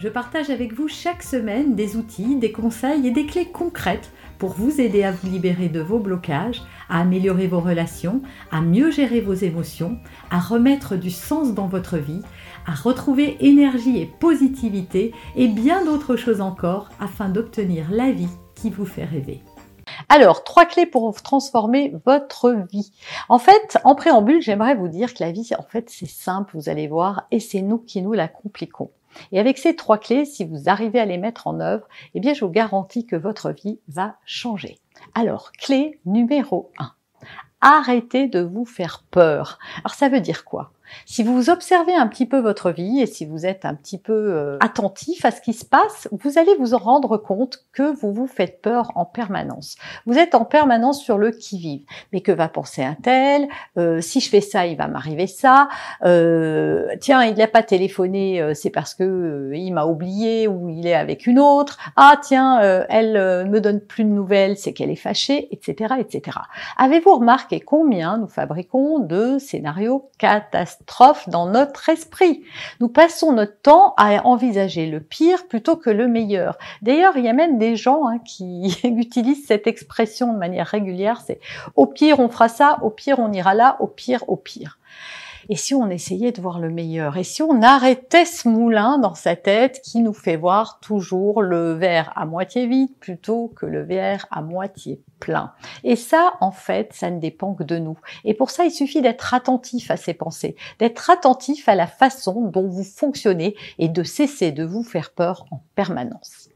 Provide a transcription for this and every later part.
je partage avec vous chaque semaine des outils, des conseils et des clés concrètes pour vous aider à vous libérer de vos blocages, à améliorer vos relations, à mieux gérer vos émotions, à remettre du sens dans votre vie, à retrouver énergie et positivité et bien d'autres choses encore afin d'obtenir la vie qui vous fait rêver. Alors, trois clés pour transformer votre vie. En fait, en préambule, j'aimerais vous dire que la vie, en fait, c'est simple, vous allez voir, et c'est nous qui nous la compliquons. Et avec ces trois clés, si vous arrivez à les mettre en œuvre, eh bien, je vous garantis que votre vie va changer. Alors, clé numéro 1. Arrêtez de vous faire peur. Alors, ça veut dire quoi? Si vous observez un petit peu votre vie et si vous êtes un petit peu euh, attentif à ce qui se passe, vous allez vous rendre compte que vous vous faites peur en permanence. Vous êtes en permanence sur le qui-vive. Mais que va penser un tel? Euh, Si je fais ça, il va m'arriver ça. Euh, tiens, il n'a pas téléphoné, c'est parce que il m'a oublié ou il est avec une autre. Ah tiens, elle me donne plus de nouvelles, c'est qu'elle est fâchée, etc., etc. Avez-vous remarqué combien nous fabriquons de scénarios catastrophiques? Dans notre esprit. Nous passons notre temps à envisager le pire plutôt que le meilleur. D'ailleurs, il y a même des gens hein, qui utilisent cette expression de manière régulière, c'est au pire on fera ça, au pire on ira là, au pire, au pire. Et si on essayait de voir le meilleur? Et si on arrêtait ce moulin dans sa tête qui nous fait voir toujours le verre à moitié vide plutôt que le verre à moitié plein? Et ça, en fait, ça ne dépend que de nous. Et pour ça, il suffit d'être attentif à ces pensées, d'être attentif à la façon dont vous fonctionnez et de cesser de vous faire peur en permanence.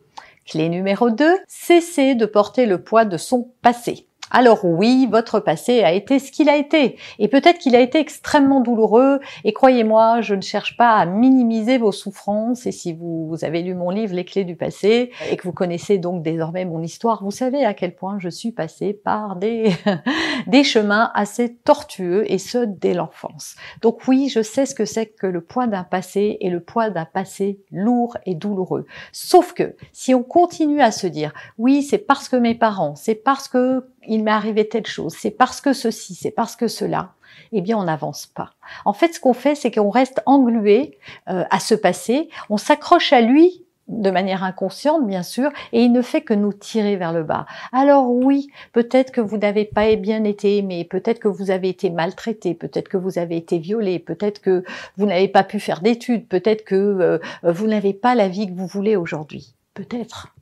Clé numéro 2, cesser de porter le poids de son passé. Alors oui, votre passé a été ce qu'il a été. Et peut-être qu'il a été extrêmement douloureux. Et croyez-moi, je ne cherche pas à minimiser vos souffrances. Et si vous, avez lu mon livre Les clés du passé et que vous connaissez donc désormais mon histoire, vous savez à quel point je suis passée par des, des chemins assez tortueux et ce dès l'enfance. Donc oui, je sais ce que c'est que le poids d'un passé et le poids d'un passé lourd et douloureux. Sauf que si on continue à se dire oui, c'est parce que mes parents, c'est parce que il m'est arrivé telle chose, c'est parce que ceci, c'est parce que cela, eh bien on n'avance pas. En fait, ce qu'on fait, c'est qu'on reste englué euh, à ce passé, on s'accroche à lui de manière inconsciente, bien sûr, et il ne fait que nous tirer vers le bas. Alors oui, peut-être que vous n'avez pas bien été aimé, peut-être que vous avez été maltraité, peut-être que vous avez été violé, peut-être que vous n'avez pas pu faire d'études, peut-être que euh, vous n'avez pas la vie que vous voulez aujourd'hui. Peut-être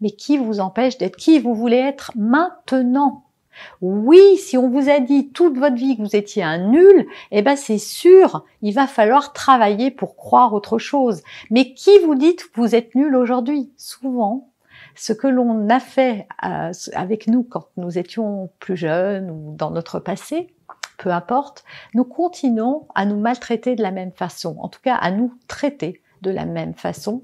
mais qui vous empêche d'être qui vous voulez être maintenant? Oui, si on vous a dit toute votre vie que vous étiez un nul, eh ben c'est sûr, il va falloir travailler pour croire autre chose. Mais qui vous dit que vous êtes nul aujourd'hui? Souvent, ce que l'on a fait euh, avec nous quand nous étions plus jeunes ou dans notre passé, peu importe, nous continuons à nous maltraiter de la même façon, en tout cas à nous traiter de la même façon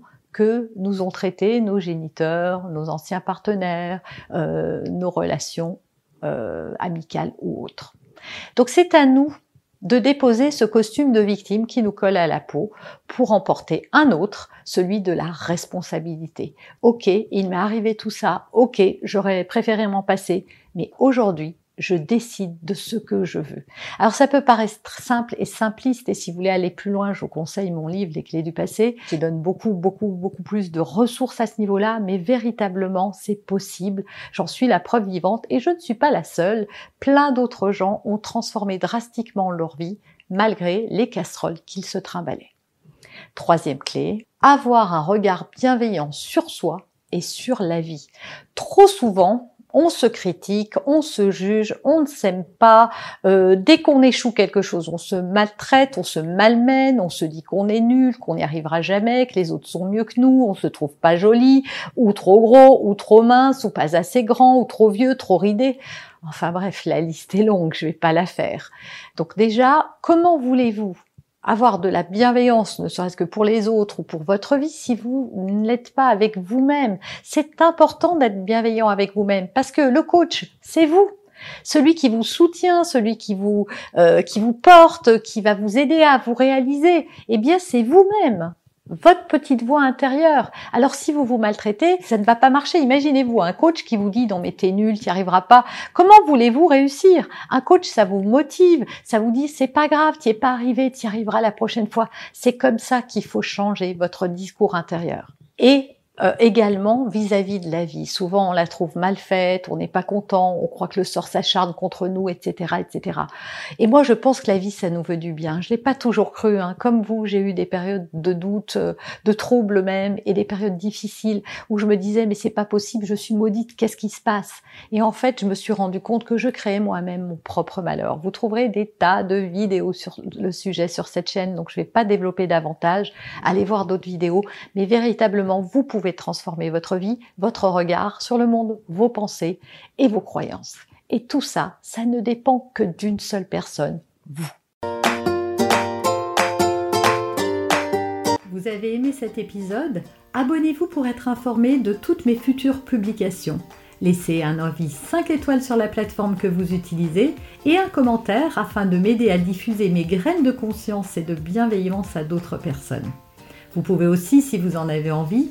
nous ont traité nos géniteurs, nos anciens partenaires, euh, nos relations euh, amicales ou autres. Donc c'est à nous de déposer ce costume de victime qui nous colle à la peau pour emporter un autre, celui de la responsabilité. Ok, il m'est arrivé tout ça, ok, j'aurais préféré m'en passer, mais aujourd'hui, je décide de ce que je veux. Alors ça peut paraître simple et simpliste et si vous voulez aller plus loin, je vous conseille mon livre Les clés du passé qui donne beaucoup beaucoup beaucoup plus de ressources à ce niveau-là, mais véritablement c'est possible. J'en suis la preuve vivante et je ne suis pas la seule. Plein d'autres gens ont transformé drastiquement leur vie malgré les casseroles qu'ils se trimballaient. Troisième clé, avoir un regard bienveillant sur soi et sur la vie. Trop souvent, on se critique, on se juge, on ne s'aime pas. Euh, dès qu'on échoue quelque chose, on se maltraite, on se malmène, on se dit qu'on est nul, qu'on n'y arrivera jamais, que les autres sont mieux que nous, on se trouve pas joli, ou trop gros, ou trop mince, ou pas assez grand, ou trop vieux, trop ridé. Enfin bref, la liste est longue, je vais pas la faire. Donc déjà, comment voulez-vous avoir de la bienveillance, ne serait-ce que pour les autres ou pour votre vie, si vous ne l'êtes pas avec vous-même. C'est important d'être bienveillant avec vous-même parce que le coach, c'est vous. Celui qui vous soutient, celui qui vous, euh, qui vous porte, qui va vous aider à vous réaliser, eh bien c'est vous-même votre petite voix intérieure. Alors si vous vous maltraitez, ça ne va pas marcher. Imaginez-vous un coach qui vous dit non mais t'es nul, t'y arriveras pas. Comment voulez-vous réussir? Un coach, ça vous motive, ça vous dit c'est pas grave, t'y es pas arrivé, t'y arriveras la prochaine fois. C'est comme ça qu'il faut changer votre discours intérieur. Et euh, également vis-à-vis de la vie. Souvent, on la trouve mal faite, on n'est pas content, on croit que le sort s'acharne contre nous, etc., etc. Et moi, je pense que la vie, ça nous veut du bien. Je l'ai pas toujours cru. Hein. Comme vous, j'ai eu des périodes de doute, euh, de troubles même, et des périodes difficiles où je me disais mais c'est pas possible, je suis maudite, qu'est-ce qui se passe? Et en fait, je me suis rendu compte que je créais moi-même mon propre malheur. Vous trouverez des tas de vidéos sur le sujet sur cette chaîne, donc je vais pas développer davantage. Allez voir d'autres vidéos, mais véritablement, vous pouvez transformer votre vie, votre regard sur le monde, vos pensées et vos croyances. Et tout ça, ça ne dépend que d'une seule personne, vous. Vous avez aimé cet épisode? Abonnez-vous pour être informé de toutes mes futures publications. Laissez un avis 5 étoiles sur la plateforme que vous utilisez et un commentaire afin de m'aider à diffuser mes graines de conscience et de bienveillance à d'autres personnes. Vous pouvez aussi, si vous en avez envie,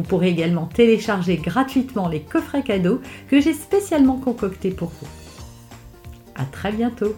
Vous pourrez également télécharger gratuitement les coffrets cadeaux que j'ai spécialement concoctés pour vous. À très bientôt